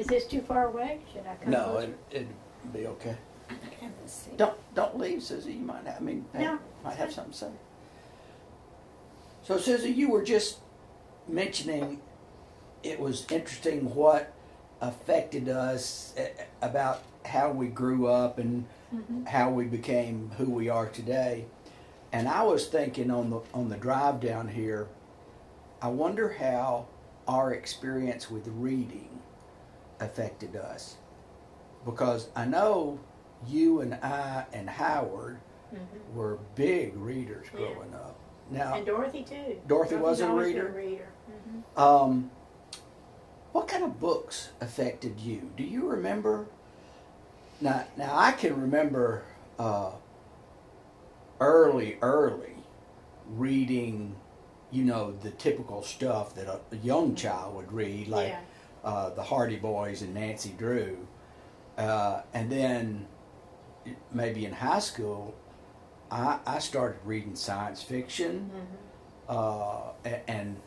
Is this too far away? Should I come No, closer? it, it'd be okay. Okay, let's see. Don't don't leave, Susie. You might. I mean, hey, No, might have something to say. So, Susie, you were just mentioning it was interesting what affected us eh, about how we grew up and Mhm. how we became who we are today. And I was thinking on the on the drive down here, I wonder how our experience with reading affected us. Because I know you and I and Howard Mhm. were big readers Yeah. growing up. Now, And Dorothy too. Dorothy was a always been reader? reader. Mhm. um, what kind of books affected you? Do you remember? Now, now I can remember uh, early, early reading, you know, the typical stuff that a, a young child would read, like yeah. Uh, the Hardy Boys and Nancy Drew. Uh, and then maybe in high school, I, I started reading science fiction, Mhm. uh, and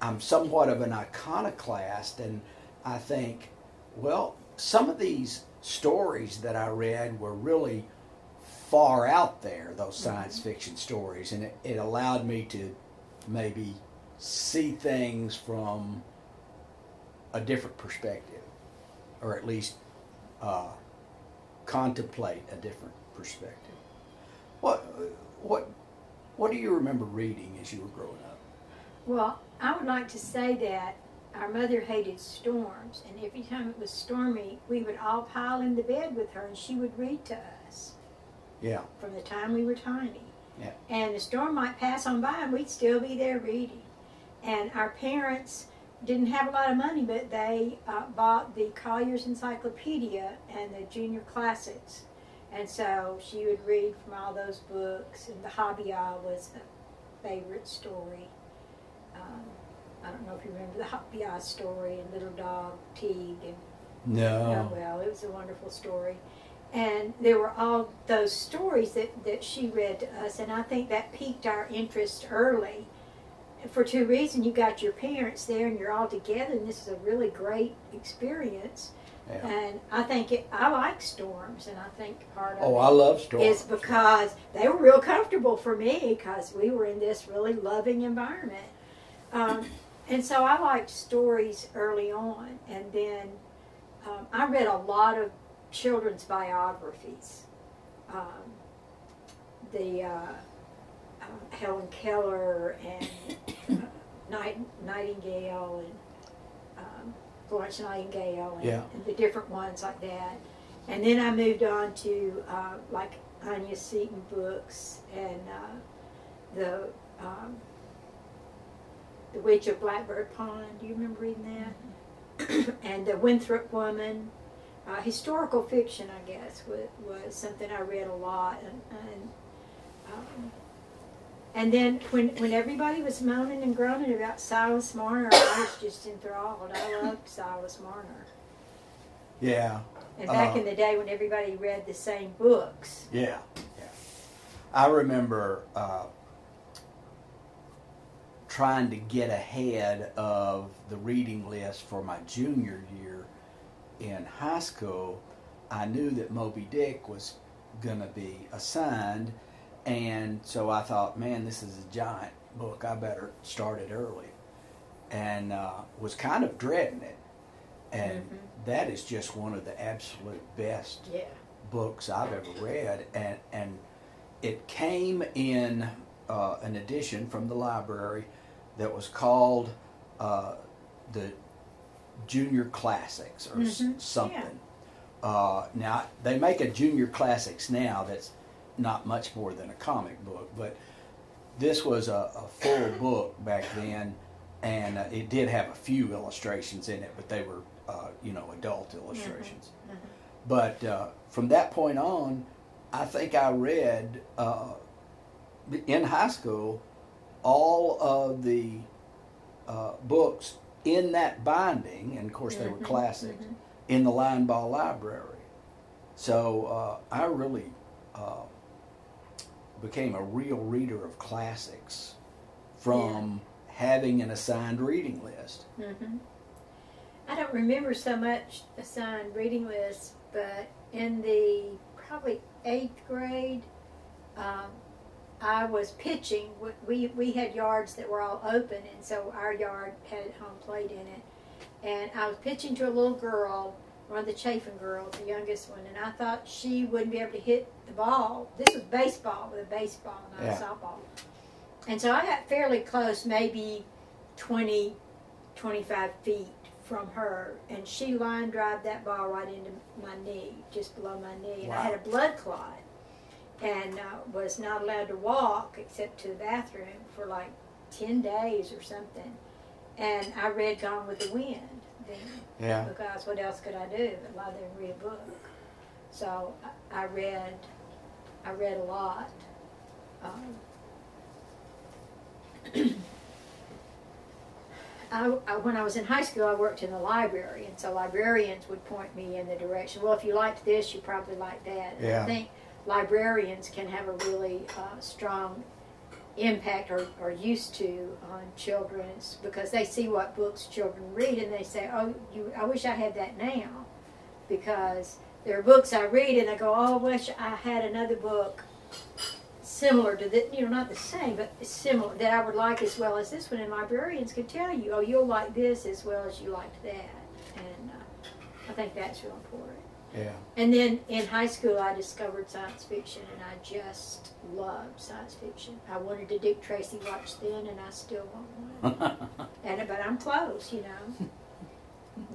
I'm somewhat of an iconoclast, and I think, well, some of these stories that I read were really far out there, those science fiction stories, and it, it allowed me to maybe see things from a different perspective, or at least uh, contemplate a different perspective. What what what do you remember reading as you were growing up? Well, I would like to say that our mother hated storms, and every time it was stormy, we would all pile in the bed with her, and she would read to us Yeah, from the time we were tiny. Yeah. And the storm might pass on by, and we'd still be there reading. And our parents didn't have a lot of money, but they uh, bought the Collier's Encyclopedia and the Junior Classics. And so she would read from all those books, and The Hobby Owl was a favorite story. Um, I don't know if you remember the Hobby Owl story and Little Dog Teague and no, Oh, well, it was a wonderful story. And there were all those stories that, that she read to us, and I think that piqued our interest early. For two reasons. You got your parents there and you're all together, and this is a really great experience. yeah. And I think it, I like storms, and I think part of Oh, it I love storms. is because they were real comfortable for me because we were in this really loving environment. Um, and so I liked stories early on, and then um, I read a lot of children's biographies. Um, the uh, Helen Keller and uh, Night, Nightingale and um, Florence Nightingale and, Yeah. and the different ones like that. And then I moved on to uh, like Anya Seton books and uh, the um, the Witch of Blackbird Pond. Do you remember reading that? and the Winthrop Woman. Uh, historical fiction, I guess, was, was something I read a lot, and and, um, and then when when everybody was moaning and groaning about Silas Marner, I was just enthralled. I loved Silas Marner. yeah, And back Uh, in the day when everybody read the same books, yeah, yeah. I remember uh, trying to get ahead of the reading list for my junior year in high school. I knew that Moby Dick was going to be assigned, and so I thought, man, this is a giant book. I better start it early, and uh, was kind of dreading it. And Mhm. that is just one of the absolute best yeah, books I've ever read, and and it came in uh, an edition from the library that was called uh, the Junior Classics or s- Mhm, something. Uh, now they make a Junior Classics now that's not much more than a comic book, but this was a, a full book back then, and uh, it did have a few illustrations in it, but they were uh, you know adult illustrations. mhm. But uh, from that point on, I think I read uh, in high school all of the uh, books in that binding, and of course they were Mhm, classics, mhm. in the Linebaugh Library. So uh, I really uh, became a real reader of classics from having an assigned reading list. hmm I don't remember so much assigned reading lists, but in the probably eighth grade, um, I was pitching. We we had yards that were all open, and so our yard had home plate in it. And I was pitching to a little girl, one of the Chafin girls, the youngest one, and I thought she wouldn't be able to hit the ball. This was baseball with a baseball, not Yeah. a softball. And so I got fairly close, maybe 20, 25 feet from her, and she line drive that ball right into my knee, just below my knee, and I had a blood clot, and uh, was not allowed to walk except to the bathroom for like ten days or something. And I read Gone with the Wind then, Yeah. because what else could I do but lie there and read a book? So I read, I read a lot. Um, I, I, when I was in high school, I worked in the library, and so librarians would point me in the direction. Well, if you liked this, you probably like that. And Yeah. I think librarians can have a really uh, strong impact or, or used to on children It's because they see what books children read and they say, "Oh, you, I wish I had that now," because there are books I read and I go, "Oh, I wish I had another book." Similar to that, you know, not the same, but similar that I would like as well as this one. And librarians could tell you, oh, you'll like this as well as you liked that, and uh, I think that's real important. Yeah. And then in high school, I discovered science fiction, and I just loved science fiction. I wanted a Dick Tracy watch then, and I still want one. and but I'm close, you know.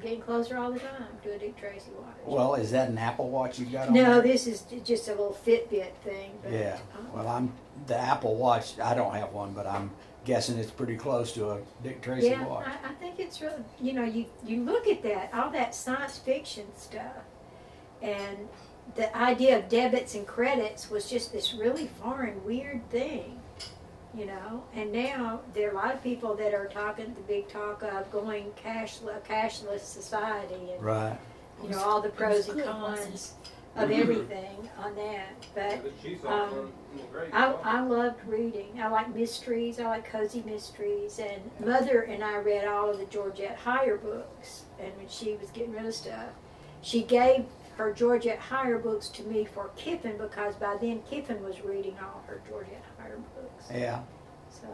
Getting closer all the time to a Dick Tracy watch. well, is that an Apple Watch you've got on? no, there? this is just a little Fitbit thing. But, Yeah. Well, I'm the Apple Watch. I don't have one, but I'm guessing it's pretty close to a Dick Tracy yeah, watch. I, I think it's really, you know, you, you look at that, all that science fiction stuff, and the idea of debits and credits was just this really foreign, weird thing, you know. And now there are a lot of people that are talking the big talk of going cashless, cashless society, and Right. you know all the pros and cons of everything on that. But um. I, I loved reading. I like mysteries. I like cozy mysteries. And Mother and I read all of the Georgette Heyer books. And when she was getting rid of stuff, she gave her Georgette Heyer books to me for Kiffin because by then Kiffin was reading all her Georgette Heyer books. Yeah. So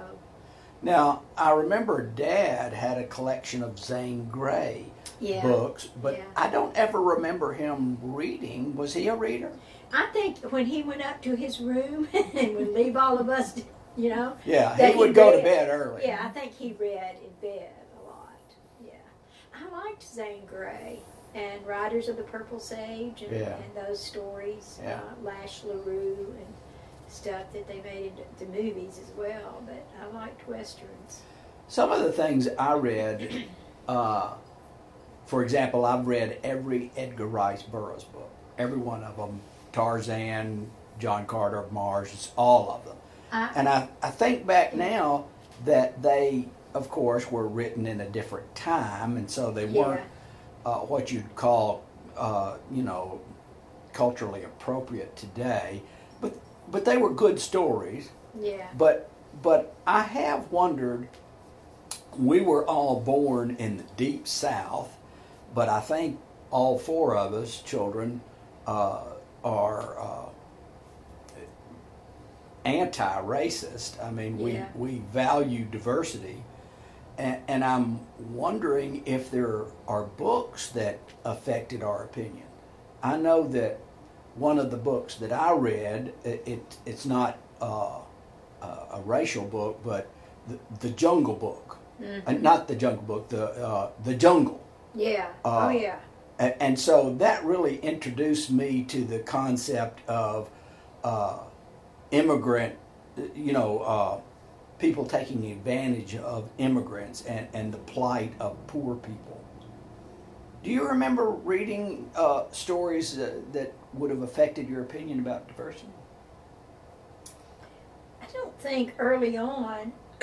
Now I remember Dad had a collection of Zane Grey yeah, books, but Yeah. I don't ever remember him reading. Was he a reader? I think when he went up to his room and would leave all of us, you know, Yeah, he he would go to bed early. Yeah, I think he read in bed a lot. Yeah. I liked Zane Grey and Riders of the Purple Sage and, Yeah. and those stories, Yeah. uh, Lash LaRue and stuff that they made into movies as well. But I liked Westerns. Some of the things I read, uh, for example, I've read every Edgar Rice Burroughs book, every one of them, Tarzan, John Carter of Mars, all of them. I, And I, I think back now that they, of course, were written in a different time, and so they Yeah. weren't uh, what you'd call, uh, you know, culturally appropriate today. But but they were good stories. yeah. But but I have wondered. We were all born in the deep South, but I think all four of us children uh, are uh, anti-racist. I mean, we Yeah. we value diversity, and, and I'm wondering if there are books that affected our opinion. I know that one of the books that I read, it, it it's not uh, a, a racial book, but the, the Jungle Book, Mhm. uh, not the Jungle Book, the uh, the Jungle. Yeah. Uh, oh, yeah. And so that really introduced me to the concept of uh, immigrant, you know, uh, people taking advantage of immigrants and, and the plight of poor people. Do you remember reading uh, stories that, that would have affected your opinion about diversity? I don't think early on,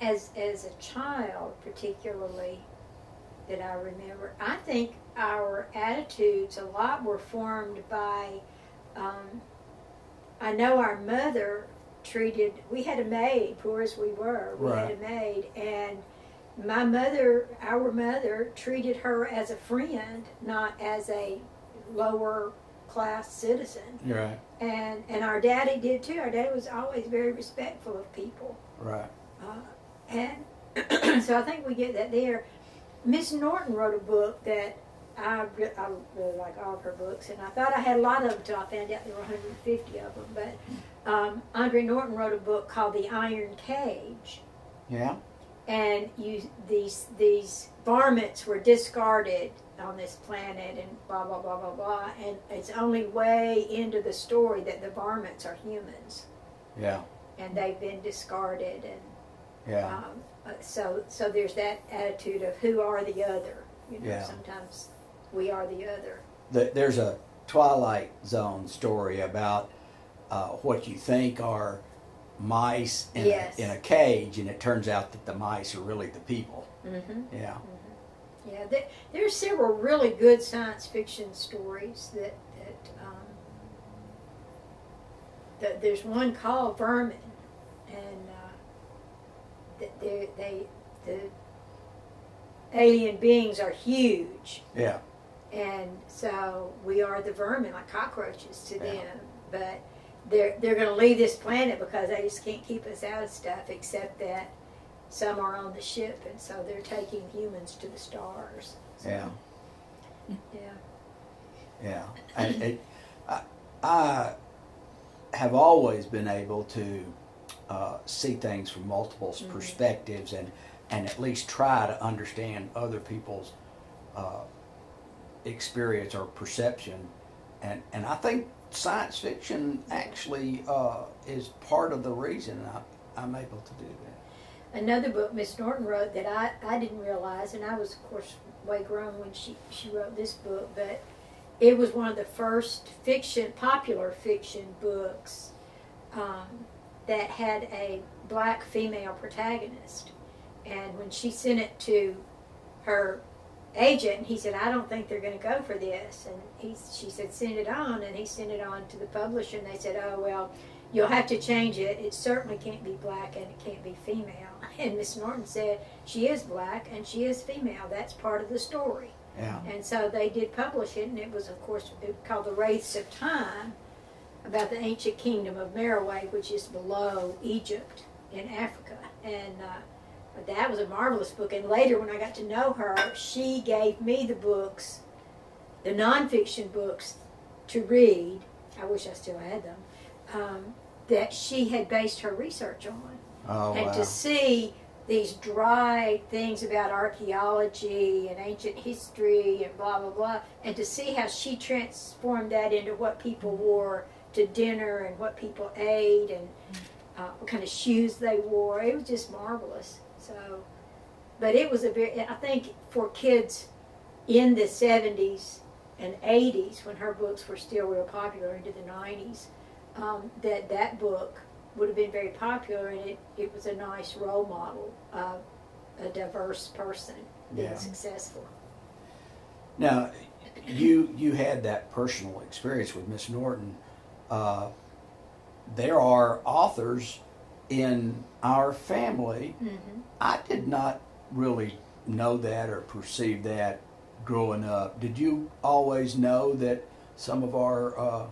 as as a child particularly, that I remember. I think our attitudes a lot were formed by. Um, I know our mother treated. We had a maid, poor as we were. We had a maid, and my mother, our mother, treated her as a friend, not as a lower class citizen. Right. And and our daddy did too. Our daddy was always very respectful of people. Right. Uh, and so I think we get that there. Miss Norton wrote a book that I, re- I really like all of her books, and I thought I had a lot of them until I found out there were 150 of them. But um, Andre Norton wrote a book called The Iron Cage, Yeah. and you these these varmints were discarded on this planet, and blah blah blah blah blah. And it's only way into the story that the varmints are humans, Yeah. and they've been discarded and. Yeah. Um, uh, so, so there's that attitude of who are the other. You know, Yeah. sometimes we are the other. The, there's a Twilight Zone story about uh, what you think are mice in, Yes. a, in a cage, and it turns out that the mice are really the people. Mm-hmm. Yeah. Yeah, there, there's several really good science fiction stories that that. Um, that there's one called Vermin, and uh, that they they the alien beings are huge. Yeah. and so we are the vermin, like cockroaches to Yeah. them. But they're they're going to leave this planet because they just can't keep us out of stuff. Except that some are on the ship, and so they're taking humans to the stars. So, Yeah. yeah. Yeah, and it, I, I have always been able to uh, see things from multiple Mhm. perspectives and and at least try to understand other people's uh, experience or perception, and and I think science fiction actually uh, is part of the reason I, I'm able to do that. Another book Miss Norton wrote that I, I didn't realize, and I was of course way grown when she, she wrote this book, but it was one of the first fiction, popular fiction books um, that had a black female protagonist. And when she sent it to her agent, he said, "I don't think they're going to go for this." And he, she said, "Send it on," and he sent it on to the publisher, and they said, "Oh well." You'll have to change it. It certainly can't be black and it can't be female. And Miss Norton said she is black and she is female. That's part of the story. Yeah, And so they did publish it, and it was, of course, called The Wraiths of Time, about the ancient kingdom of Merowe, which is below Egypt in Africa. And uh, but that was a marvelous book. And later, when I got to know her, she gave me the books, the nonfiction books, to read. I wish I still had them. Um, that she had based her research on oh and wow, to see these dry things about archaeology and ancient history and blah blah blah, and to see how she transformed that into what people wore to dinner and what people ate and uh, what kind of shoes they wore. It was just marvelous. So, but it was a very I think for kids in the seventies and eighties when her books were still real popular into the nineties, um, that that book would have been very popular, and it, it was a nice role model of a diverse person being Yeah. successful. Now, you you had that personal experience with Miss Norton. Uh, there are authors in our family. Mm-hmm. I did not really know that or perceive that growing up. Did you always know that some of our uh,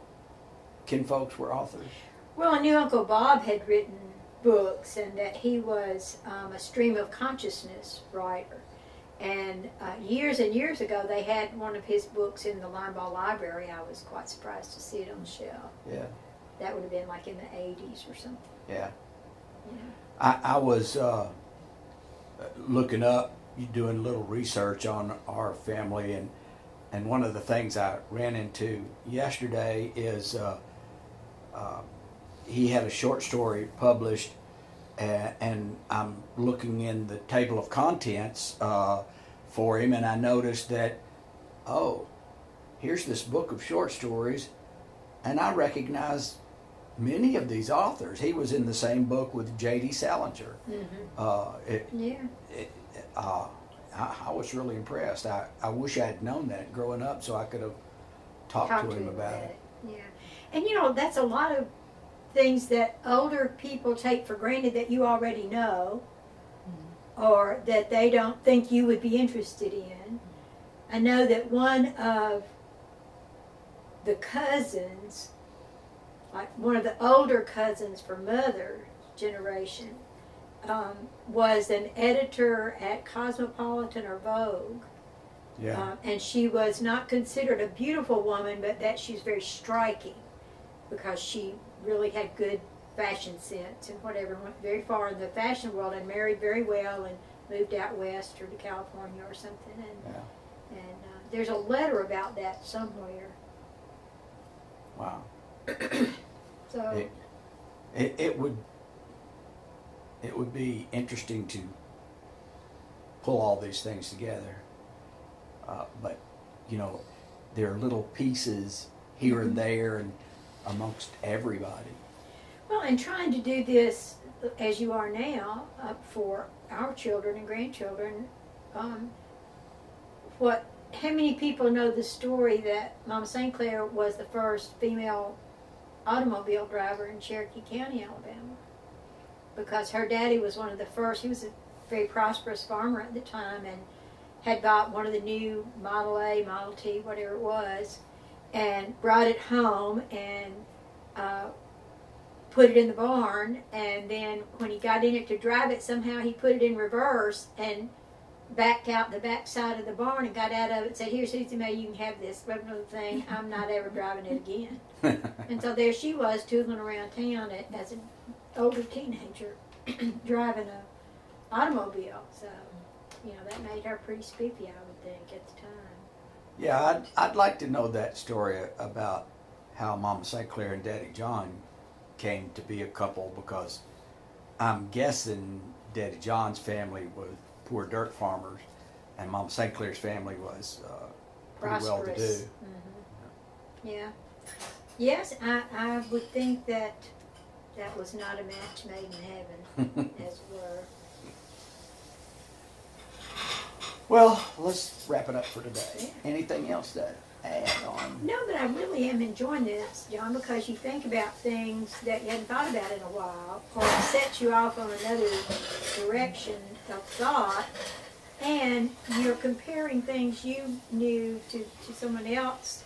kinfolks were authors? Well, I knew Uncle Bob had written books and that he was um, a stream of consciousness writer. And uh, years and years ago, they had one of his books in the Linebaugh Library. I was quite surprised to see it on the shelf. Yeah, That would have been like in the 80s or something. yeah. Yeah. I, I was uh, looking up, doing a little research on our family, and and one of the things I ran into yesterday is uh, uh, he had a short story published, and, and I'm looking in the table of contents uh, for him, and I noticed that, oh, here's this book of short stories, and I recognize many of these authors. He was in the same book with J.D. Salinger. Mm-hmm. Uh, it, Yeah. it, uh, I, I was really impressed. I, I wish I had known that growing up so I could have talked Talk to him about it. Yeah. And you know, that's a lot of things that older people take for granted that you already know. or that they don't think you would be interested in. I know that one of the cousins, like one of the older cousins from mother generation, um, was an editor at Cosmopolitan or Vogue. Yeah. Um, and she was not considered a beautiful woman, but that she was very striking because she really had good fashion sense and whatever. Went very far in the fashion world and married very well and moved out west or to California or something. And yeah. and uh, there's a letter about that somewhere. Wow. So It, it, it would it would be interesting to pull all these things together. Uh, but you know, there are little pieces here and there and amongst everybody. well, and trying to do this as you are now uh, for our children and grandchildren. Um, what? How many people know the story that Mama St. Clair was the first female automobile driver in Cherokee County, Alabama? Because her daddy was one of the first. He was a very prosperous farmer at the time and had bought one of the new Model A, Model T, whatever it was, and brought it home and uh, put it in the barn. And then when he got in it to drive it, somehow he put it in reverse and backed out the back side of the barn and got out of it and said, Here, Susie May, you can have this blah thing. I'm not ever driving it again. And so there she was, tootling around town as an older teenager, driving a automobile. So, you know, that made her pretty spiffy, I would think, at the time. yeah, I'd, I'd like to know that story about how Mama St. Clair and Daddy John came to be a couple because I'm guessing Daddy John's family was poor dirt farmers and Mom St. Clair's family was uh, pretty well to do. Prosperous. hmm Yeah. Yes, I, I would think that that was not a match made in heaven, as it were. Well, let's wrap it up for today. Anything else to add on? No, but I really am enjoying this, John, because you think about things that you hadn't thought about in a while, or it sets you off on another direction of thought, and you're comparing things you knew to, to someone else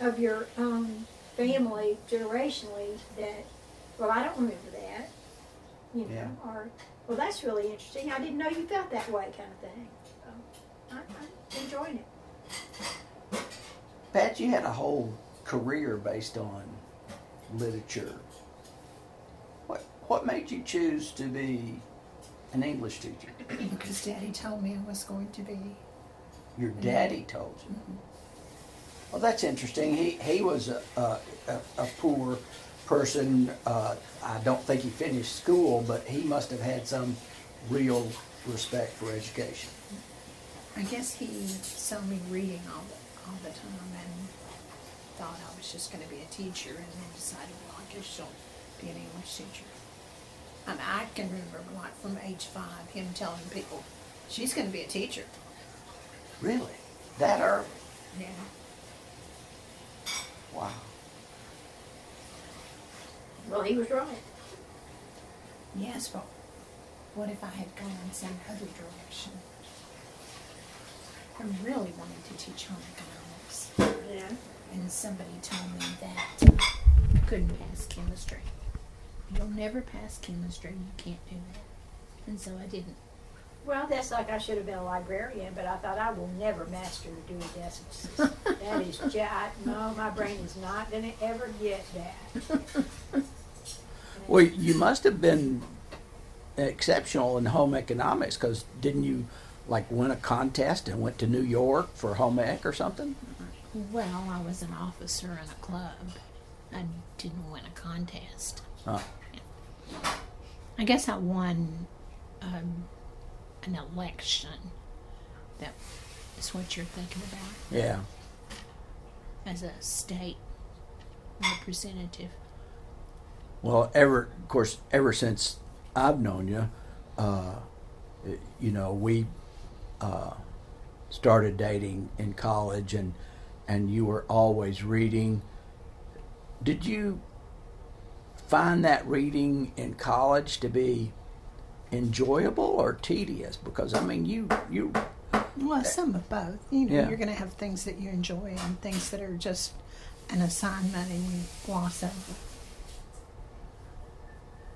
of your own family generationally that, well, I don't remember that, you know, Yeah. or, well, that's really interesting. I didn't know you felt that way, kind of thing. So I, I'm enjoying it. Pat, you had a whole career based on literature. What what made you choose to be an English teacher? Because Daddy told me I was going to be. Your daddy told you. Well, that's interesting. He he was a a, a, a poor person. Uh, I don't think he finished school, but he must have had some real respect for education. I guess he saw me reading all the all the time and thought I was just going to be a teacher, and then decided, well, I guess she'll be an English teacher. And I can remember, like from age five, him telling people, "She's going to be a teacher." Really, that early? Yeah. Wow. Well, he was right. Yes, but what if I had gone in some other direction? I really wanted to teach home economics. Yeah. and somebody told me that uh, I couldn't pass chemistry. You'll never pass chemistry. You can't do that. And so I didn't. Well, that's like I should have been a librarian, but I thought I will never master the Dewey Decimal System. that is just, no, my brain is not going to ever get that. Well, you must have been exceptional in home economics because didn't you like win a contest and went to New York for home ec or something? Well, I was an officer in a club. I didn't win a contest. Huh. I guess I won um, an election. That is what you're thinking about Yeah. as a state representative. Well, ever of course, ever since I've known you, uh, you know, we uh, started dating in college, and and you were always reading. Did you find that reading in college to be enjoyable or tedious? Because I mean, you you Well, some of both. You know, Yeah. you're going to have things that you enjoy and things that are just an assignment and you gloss over.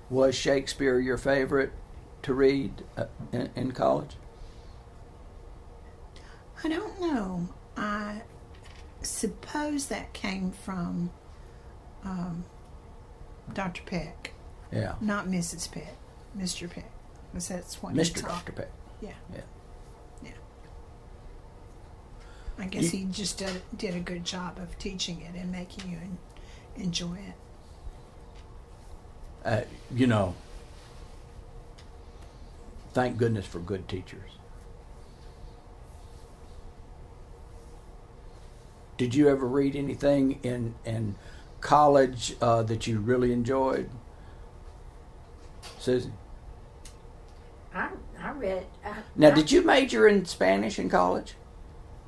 was Shakespeare your favorite to read uh, in, in college? I don't know. I suppose that came from um, Dr. Peck, Yeah, not Mrs. Peck, Mr. Peck, because that's what Mr. Doctor Peck. Yeah. Yeah. I guess You- he just did, did a good job of teaching it and making you en- enjoy it. Uh, you know, thank goodness for good teachers. Did you ever read anything in in college uh, that you really enjoyed, Susan? I, I read. I, Now, I, did you major in Spanish in college?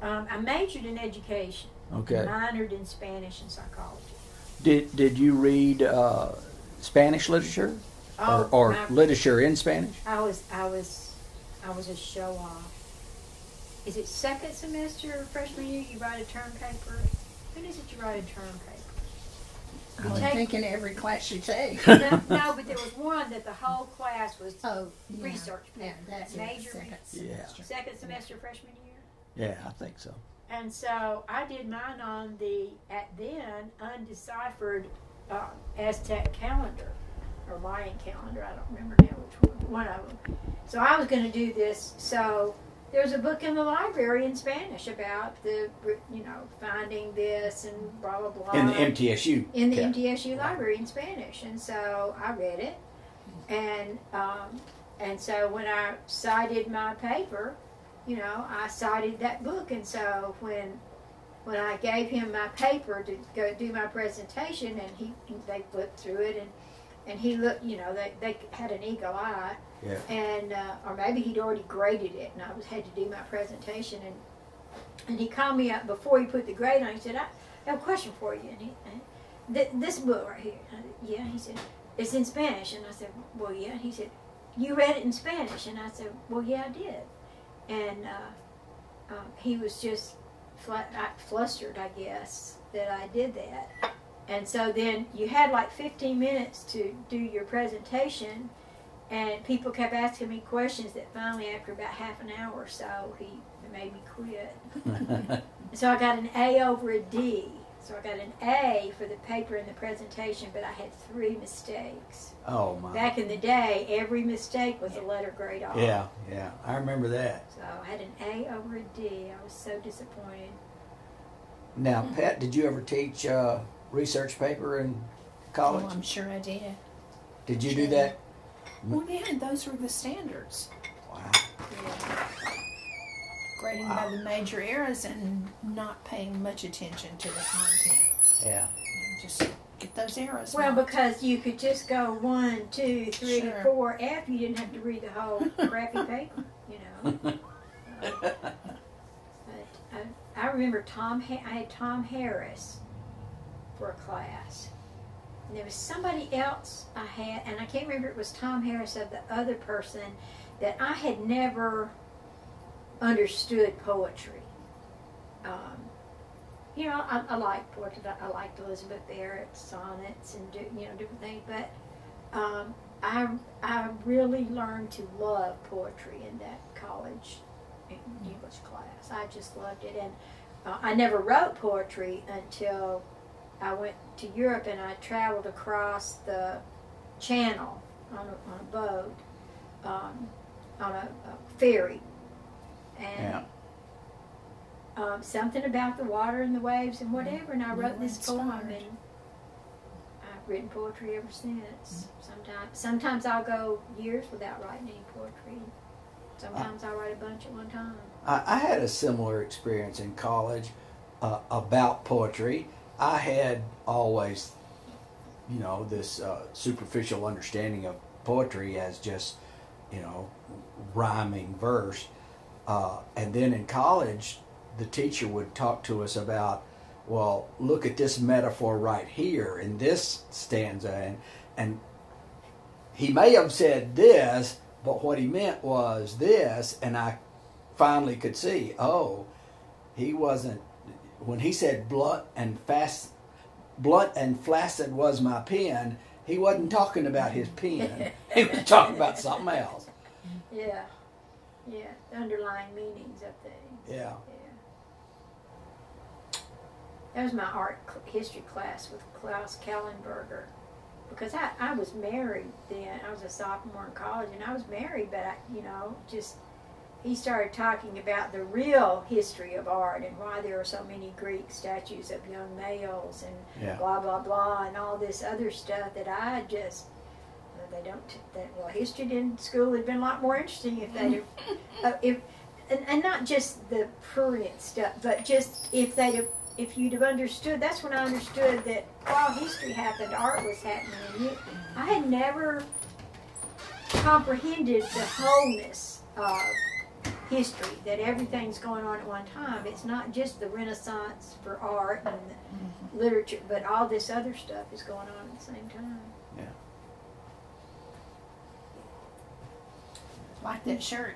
Um, I majored in education. Okay. Minored in Spanish and psychology. Did Did you read uh, Spanish literature Oh, or, or my- literature in Spanish? I was I was I was a show off. Is it second semester freshman year you write a term paper? When is it you write a term paper? I You would take- think in every class you take. no, no, but there was one that the whole class was oh, yeah. Research Yeah, paper. that's Major second re- Yeah. semester. second semester freshman year. Yeah, I think so. And so I did mine on the at then undeciphered uh, Aztec calendar or Mayan calendar. I don't remember now which one. One of them. So I was going to do this. So there's a book in the library in Spanish about the you know finding this and blah blah blah In the MTSU. in the yeah. MTSU library in Spanish, and so I read it, and um, and so when I cited my paper, you know, I cited that book, and so when when I gave him my paper to go do my presentation, and he they flipped through it, and and he looked, you know, they they had an eagle eye, Yeah. and uh, or maybe he'd already graded it, and I was had to do my presentation, and and he called me up before he put the grade on. He said, "I have a question for you," and he. Th- this book right here. I said, yeah, he said, it's in Spanish. And I said, well, yeah. He said, you read it in Spanish. And I said, well, yeah, I did. And uh, um, he was just flat, uh, flustered, I guess, that I did that. And so then you had like 15 minutes to do your presentation. And people kept asking me questions that finally, after about half an hour or so, he made me quit. So I got an A over a D. So I got an A for the paper and the presentation, but I had three mistakes. oh my. Back in the day, every mistake was a letter grade off. Yeah, yeah, I remember that. So I had an A over a D. I was so disappointed. Now, Pat, did you ever teach uh, research paper in oh, college? Oh, I'm sure I did. did you do that? Well, yeah, those were the standards. Wow. Yeah. Grading by the major eras and not paying much attention to the content. Yeah. Just get those eras. Well, marked. because you could just go one, two, three, Sure. four F. You didn't have to read the whole crappy paper, you know. But I, I remember Tom. Ha- I had Tom Harris a class, and there was somebody else I had, and I can't remember it was Tom Harris of the other person that I had never understood poetry. Um, you know, I, I like poetry. I, liked Elizabeth Barrett's sonnets and do, you know different things, but um, I I really learned to love poetry in that college English class. I just loved it, and uh, I never wrote poetry until I went to Europe and I traveled across the channel on a, on a boat, um, on a, a ferry, and Yeah. um, something about the water and the waves and whatever. And I wrote this poem, inspired. and I've written poetry ever since. Sometimes, sometimes I'll go years without writing any poetry. Sometimes I'll write a bunch at one time. I, I had a similar experience in college uh, about poetry. I had always, you know, this uh, superficial understanding of poetry as just, you know, rhyming verse. Uh, and then in college, the teacher would talk to us about, well, look at this metaphor right here in this stanza, and and he may have said this, But what he meant was this, and I finally could see. Oh, he wasn't when he said blunt and fast, blunt and flaccid was my pen. He wasn't talking about his pen. he was talking about something else. Yeah, yeah, the underlying meanings of things. Yeah. Yeah. That was my art history class with Klaus Kallenberger. Because I, I was married then. I was a sophomore in college and I was married, but I, you know, just he started talking about the real history of art and why there are so many Greek statues of young males and Yeah. blah blah blah and all this other stuff that I just well, they don't that well history in school had been a lot more interesting if they uh, if and, and not just the prurient stuff but just if they if you'd have understood that's when I understood that while history happened art was happening and you, I had never comprehended the wholeness of history that everything's going on at one time. It's not just the renaissance for art and the literature but all this other stuff is going on at the same time. Yeah. Like that shirt